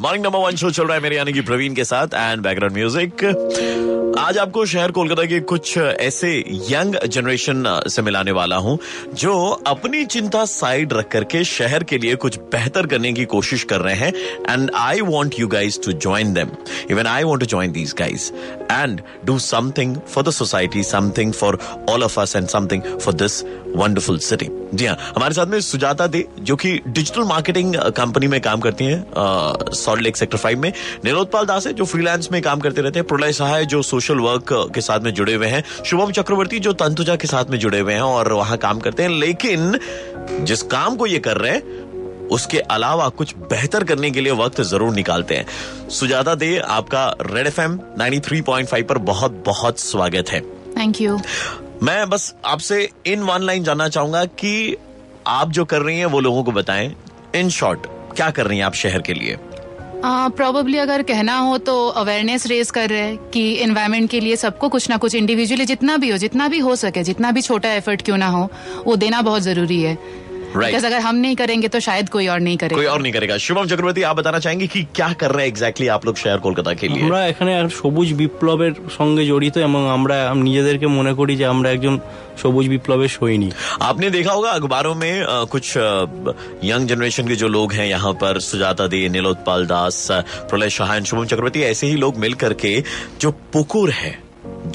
Morning number one show चल रहा है मेरे यानी कि प्रवीण के साथ एंड बैकग्राउंड म्यूज़िक आज आपको शहर कोलकाता के कुछ ऐसे यंग जनरेशन से मिलाने वाला हूँ, जो अपनी चिंता साइड रख करके शहर के लिए कुछ बेहतर करने की कोशिश कर रहे हैं and I want you guys to join them even I want to join these guys and do something for the society something for all of us and something for this wonderful city जी हाँ हमारे साथ में सुजाता दे, जो कि digital marketing company में काम करती हैं सॉल्ट लेक सेक्टर फाइव में। निरोधपाल दास है जो फ्रीलांस में काम करते रहते हैं। प्रलय सहाय जो सोशल वर्क के साथ में जुड़े हुए हैं। शुभम चक्रवर्ती जो तंतुजा के साथ में जुड़े हुए हैं और वहाँ काम करते हैं। लेकिन जिस काम को ये कर रहे हैं उसके अलावा कुछ बेहतर करने के लिए वक्त ज़रूर निकालते हैं। सुजाता दे आपका रेड एफ़ एम पर बहुत बहुत स्वागत है। थैंक यू मैं बस आपसे इन वन लाइन जानना चाहूँगा कि आप जो कर रही हैं वो लोगों को बताएँ। इन शॉर्ट क्या कर रही हैं आप शहर के लिए? प्रॉबली अगर कहना हो तो अवेयरनेस रेज कर रहे हैं कि इन्वायरमेंट के लिए सबको कुछ ना कुछ इंडिविजुअली जितना भी हो, जितना भी हो सके, जितना भी छोटा एफर्ट क्यों ना हो, वो देना बहुत ज़रूरी है। right. अगर हम नहीं करेंगे तो शायद कोई और नहीं करेगा कोई और नहीं करेगा शुभम चक्रवर्ती आप बताना चाहेंगे कि क्या कर रहे हैं एग्जैक्टली आप लोग शहर कोलकाता के लिए আমরা এখানে সবুজ বিপ্লবের সঙ্গে জড়িত এবং আমরা নিজেদেরকে মনে করি যে আমরা একজন সবুজ বিপ্লবের সৈনিক आपने देखा होगा अखबारों में आ, कुछ यंग जनरेशन के जो लोग हैं यहाँ पर सुजाता दे नीलोत्पाल दास प्रलय शाहन शुभम चक्रवर्ती ऐसे ही लोग मिल करके जो पुकुर है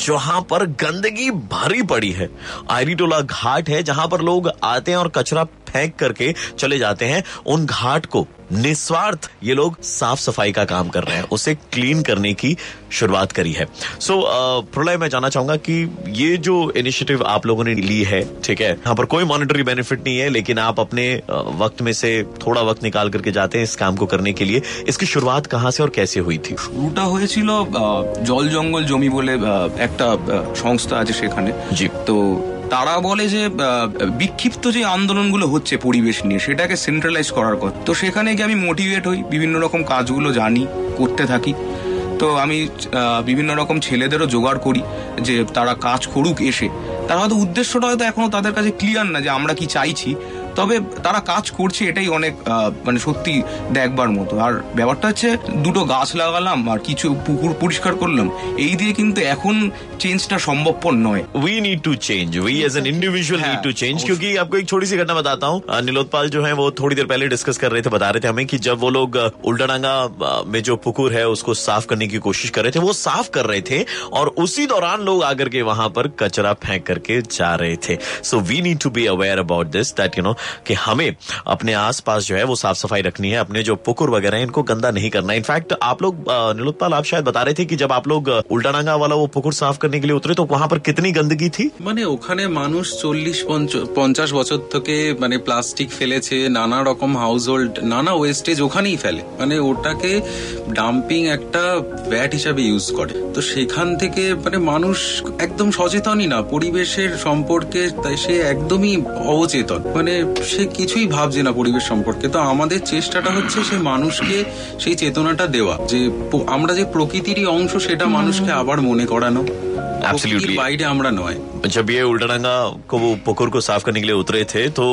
जहां पर गंदगी भारी पड़ी है आयरीटोला घाट है जहां पर लोग आते हैं और कचरा फेंक करके चले जाते हैं उन घाट को निस्वार्थ ये लोग साफ सफाई का काम कर रहे हैं उसे क्लीन करने की शुरुआत करी है सो so, प्रलय मैं जानना चाहूंगा कि ये जो इनिशिएटिव आप लोगों ने ली है ठीक है यहाँ पर कोई मॉनिटरी बेनिफिट नहीं है लेकिन आप अपने वक्त में से थोड़ा वक्त निकाल करके जाते हैं इस काम को करने के लिए इसकी शुरुआत कहाँ से और कैसे हुई थी শুরুটা হয়েছিল জল জঙ্গল জমি বলে একটা সংস্থা আছে সেখানে জি তো তারা বলে যে বিক্ষিপ্ত যে আন্দোলনগুলো হচ্ছে পরিবেশ নিয়ে, সেটাকে সেন্ট্রালাইজ করার কথা। তো সেখানে গিয়ে আমি মোটিভেট হই, বিভিন্ন রকম কাজগুলো জানি, করতে থাকি। তো আমি বিভিন্ন রকম ছেলেদেরও জোগাড় করি যে তারা কাজ করুক এসে। তারা হয়তো উদ্দেশ্যটা হয়তো এখনও তাদের কাছে ক্লিয়ার না যে আমরা কি চাইছি। তবে তারা কাজ করছে এটাই অনেক মানে সত্যি দেখবার মতো। আর ব্যাপারটা হচ্ছে দুটো গাছ লাগালাম আর কিছু পুকুর পরিষ্কার করলাম। এই দিয়ে কিন্তু এখন চেঞ্জটা সম্ভবপর নয়। हूँ। नीलोत्पाल जो है वो थोड़ी देर पहले डिस्कस कर रहे थे बता रहे थे हमें कि जब वो लोग उल्टाडांगा में जो पुकुर है उसको साफ़ करने की कोशिश कर रहे थे वो साफ़ कर रहे थे और उसी दौरान लोग आकर के वहाँ पर कचरा फेंक करके जा रहे थे। So we need to be aware about this that you know कि हमें अपने आसपास जो है वो साफ सफाई रखनी है अपने जो पुकुर वगैरह है इनको गंदा नहीं करना इनफैक्ट आप लोग नीलोत्पाल आप शायद बता रहे थे कि जब आप लोग उल्टाडांगा वाला वो पुकुर साफ करने के लिए उतरे तो वहां पर कितनी गंदगी थी মানে ওখানে মানুষ চল্লিশ পঞ্চাশ বছর থেকে মানে প্লাস্টিক ফেলেছে নানা রকম হাউস হোল্ড নানা ওয়েস্টেজ ওখানেই ফেলে মানে ওটাকে ডাম্পিং একটা ব্যাট হিসাবে ইউজ করে তো সেখান থেকে মানে মানুষ একদম সচেতনই না পরিবেশের সম্পর্কে সে একদমই অবচেতন মানে সে কিছুই ভাবছে না পরিবেশ সম্পর্কে তো আমাদের চেষ্টাটা হচ্ছে সে মানুষকে সেই চেতনাটা দেওয়া যে আমরা যে প্রকৃতিরই অংশ সেটা মানুষকে আবার মনে করানো বাইরে আমরা নয় जब ये उल्टाडंगा को वो पुकुर को साफ करने के लिए उतरे थे तो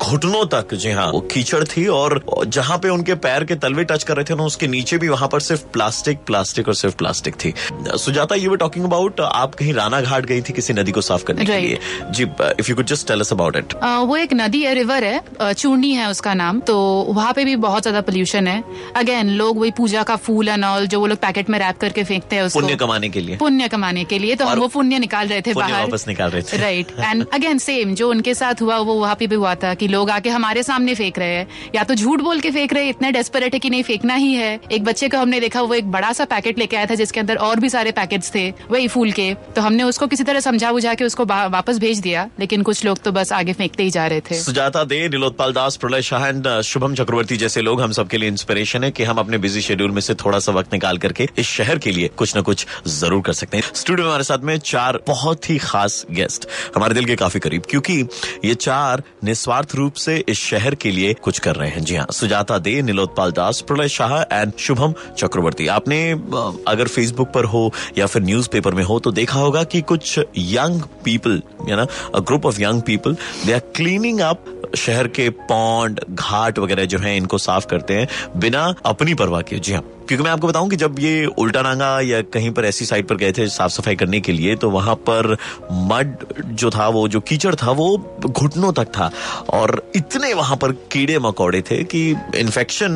घुटनों तक जी हाँ वो कीचड़ थी और जहां पे उनके पैर के तलवे टच कर रहे थे ना उसके नीचे भी वहां पर सिर्फ प्लास्टिक प्लास्टिक और सिर्फ प्लास्टिक थी Sujata you were talking about आप कहीं राना घाट गई थी किसी नदी को साफ करने के लिए जी if you could just tell us about it वो एक नदी है रिवर है चूर्णी है उसका नाम तो वहाँ पे भी बहुत ज़्यादा पोल्यूशन है। अगेन लोग वही पूजा का फूल एंड ऑल जो वो लोग पैकेट में रैप करके फेंकते हैं पुण्य कमाने के लिए। पुण्य कमाने के लिए तो हम वो पुण्य निकाल रहे थे बाहर। वापस निकाल रहे थे। राइट एंड अगेन सेम जो उनके साथ हुआ वो वहाँ पे भी हुआ था कि लोग आके हमारे सामने फेंक रहे हैं। या तो झूठ बोल के फेंक रहे हैं इतने डेस्परेट है कि नहीं फेंकना ही है। एक बच्चे को हमने देखा वो एक बड़ा सा पैकेट लेके आया था जिसके अंदर और भी सारे पैकेट्स थे वही फूल के। तो हमने उसको किसी तरह समझा बुझा के उसको वापस भेज दिया लेकिन कुछ लोग तो बस आगे फेंकते ही जा रहे थे। सुजाता दे नीलोत्पाल दास प्रलय शाह एंड शुभम चक्रवर्ती जैसे लोग हम सबके लिए इंस्पिरेशन है कि हम अपने बिज़ी शेड्यूल में से थोड़ा सा वक्त निकाल करके इस शहर के लिए कुछ न कुछ ज़रूर कर सकते हैं। स्टूडियो में हमारे साथ में चार बहुत ही खास गेस्ट हमारे दिल के काफ़ी करीब, क्योंकि ये चार निस्वार्थ रूप से इस शहर के लिए कुछ कर रहे हैं। जी हाँ सुजाता दे नीलोत्पाल दास प्रलय शाह एंड शुभम चक्रवर्ती। आपने अगर फेसबुक पर हो या फिर न्यूज़ में हो तो देखा होगा कि कुछ young people group of young people they are cleaning up शहर के पौंड, घाट वगैरह जो है, इनको साफ़ करते हैं। बिना अपनी परवाह के जी हाँ। क्योंकि मैं आपको बताऊँ कि जब ये उल्टा नांगा या कहीं पर ऐसी साइड पर गए थे साफ़ सफ़ाई करने के लिए तो वहाँ पर मड जो था, वो जो कीचड़ था, वो घुटनों तक था। और इतने वहाँ पर कीड़े मकोड़े थे कि इन्फेक्शन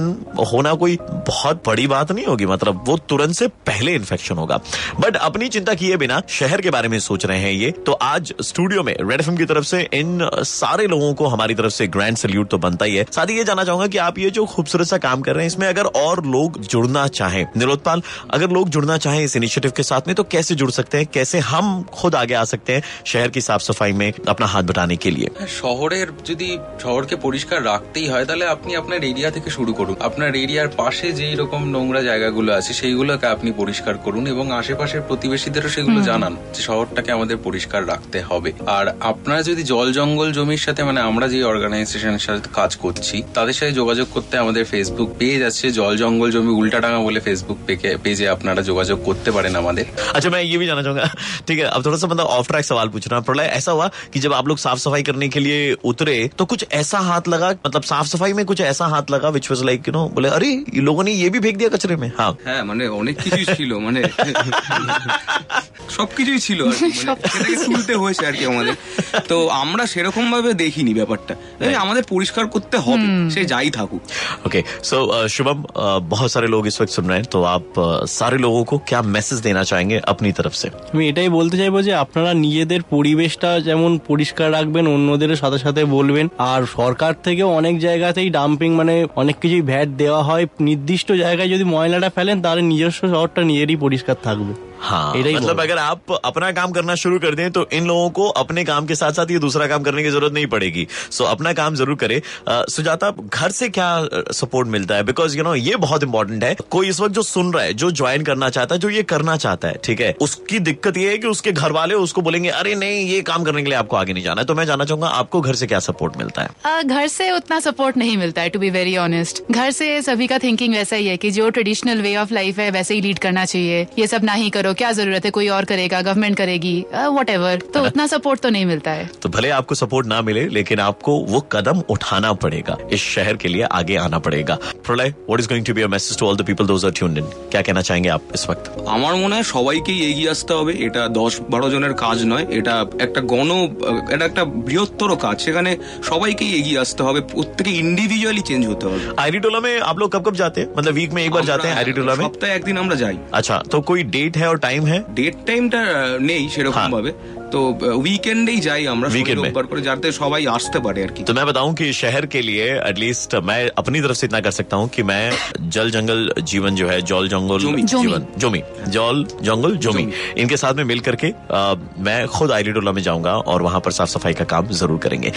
होना कोई बहुत बड़ी बात नहीं होगी। मतलब वो तुरंत से पहले इन्फेक्शन होगा। बट अपनी चिंता किए बिना शहर के बारे में सोच रहे हैं ये। तो आज स्टूडियो में रेड एफ़ की तरफ़ से इन सारे लोगों को हमारी तरफ़ से ग्रैंड सल्यूट तो बनता ही है। साथ ही ये जानना चाहूँगा कि आप ये जो खूबसूरत सा काम कर रहे हैं, इसमें अगर और लोग जुड़ना चाहें निरोधपाल अगर लोग जुड़ना चाहें इस इनिशिएटिव के साथ में तो कैसे जुड़ सकते हैं कैसे हम खुद आगे आ सकते हैं शहर की साफ सफाई में अपना हाथ बटाने के लिए হ্যাঁ, শহরের যদি শহরকে পরিষ্কার রাখতেই হয় তাহলে আপনি আপনার এরিয়া থেকে শুরু করুন আপনার এরিয়ার পাশে যেই রকম নোংরা জায়গাগুলো আছে সেইগুলোকে আপনি পরিষ্কার করুন এবং আশেপাশের প্রতিবেশীদেরও সেগুলো জানান যে শহরটাকে আমাদের পরিষ্কার রাখতে হবে আর আপনারা যদি জল জঙ্গল জমির সাথে মানে আমরা যে অর্গানাইজেশনের সাথে কাজ করছি তাদের সাথে যোগাযোগ করতে আমাদের ফেসবুক পেজ আছে জল জঙ্গল জমি উল্টাডাঙ্গা বলে ফেসবুক পেজে আপনারা যোগাযোগ করতে পারেন আমাদের अच्छा मैं ये भी जानना चाहूंगा ठीक है अब थोड़ा सा मतलब ऑफ ट्रैक सवाल पूछ रहा हूँ प्रलय ऐसा हुआ कि जब आप लोग साफ सफाई करने के लिए उतरे तो कुछ ऐसा हाथ लगा मतलब साफ सफाई में कुछ ऐसा हाथ लगा which was like you know बोले अरे ये लोगों ने ये भी फेंक दिया कचरे में हाँ হ্যাঁ মানে অনেক কিছুই ছিল মানে সবকিছুই ছিল আর কি, মানে সেটাকে তুলতে হয়েছে আর কি আমাদের তো আমরা সেরকম ভাবে দেখিনি ব্যাপারটা এই আমাদের পরিষ্কার করতে হবে সে যাই থাকুক ओके सो शुभम uh, बहुत सारे लोग इस वक्त सुन रहे हैं तो आप uh, सारे लोगों को क्या मैसेज देना चाहेंगे अपनी तरफ से আমি এটাই বলতে চাইবো যে আপনারা নিজেদের পরিবেশটা যেমন পরিষ্কার রাখবেন অন্যদের সাথে সাথে বলবেন আর সরকার থেকেও অনেক জায়গাতেই ডাম্পিং মানে অনেক কিছুই ভ্যাট দেওয়া হয় নির্দিষ্ট জায়গায় যদি ময়লাটা ফেলেন তাহলে নিজস্ব শহরটা নিজেরই পরিষ্কার থাকবে हाँ मतलब अगर आप अपना काम करना शुरू कर दें तो इन लोगों को अपने काम के साथ साथ ये दूसरा काम करने की ज़रूरत नहीं पड़ेगी। सो अपना काम ज़रूर करें। अ, सुजाता घर से क्या सपोर्ट मिलता है? बिकॉज़ यू नो ये बहुत इंपॉर्टेंट है। कोई इस वक्त जो सुन रहा है जो ज्वाइन करना चाहता है जो ये करना चाहता है ठीक है? उसकी दिक्कत ये है कि उसके घर वाले उसको बोलेंगे अरे नहीं ये काम करने के लिए आपको आगे नहीं जाना है। तो मैं जानना चाहूँगा आपको घर से क्या सपोर्ट मिलता है? घर से उतना सपोर्ट नहीं मिलता है टू बी वेरी ऑनेस्ट घर से सभी का थिंकिंग वैसा ही है कि जो ट्रेडिशनल वे ऑफ़ लाइफ है वैसे ही लीड करना चाहिए। ये सब ना ही करो क्या जरूरत है कोई और करेगा गवर्नमेंट करेगी वट तो उतना सपोर्ट तो नहीं मिलता है तो भले आपको सपोर्ट ना मिले लेकिन आपको वो कदम उठाना पड़ेगा इस शहर के लिए आगे आना पड़ेगा Pralay what is going to be a message to all the people those are tuned in क्या कहना चाहेंगे आप इस वक्त আমার মনে হয় সবাইকেই এগিয়ে আসতে হবে এটা দশ বারো জনের কাজ নয় এটা একটা গণ এটা একটা বৃহত্তর কাজ সেখানে সবাইকেই এগিয়ে আসতে হবে প্রত্যেকে ইন্ডিভিজুয়ালি চেঞ্জ হতে হবে आयरी टोला में आप लोग कब कब जाते हैं मतलब वीक में एक बार जाते हैं आयरी टोला में সপ্তাহে একদিন আমরা যাই अच्छा तो कोई डेट है और टाइम है ডেট টাইমটা নেই সেরকম হ্যাঁ। ভাবে তো উইকেন্ডেই যাই আমরা শনি Weekend में। রোববার করে যাতে সবাই আসতে পারে আর কি तो मैं बताऊं कि शहर के लिए एटलीस्ट मैं अपनी तरफ से इतना कर सकता हूं कि मैं जल जंगल जीवन जो है जल जंगल जोमी। जीवन जोमी जल जंगल जोमी जोमी। इनके साथ में मिल करके अ, मैं खुद आयरी टोला में जाऊंगा और वहां पर साफ सफाई का काम जरूर करेंगे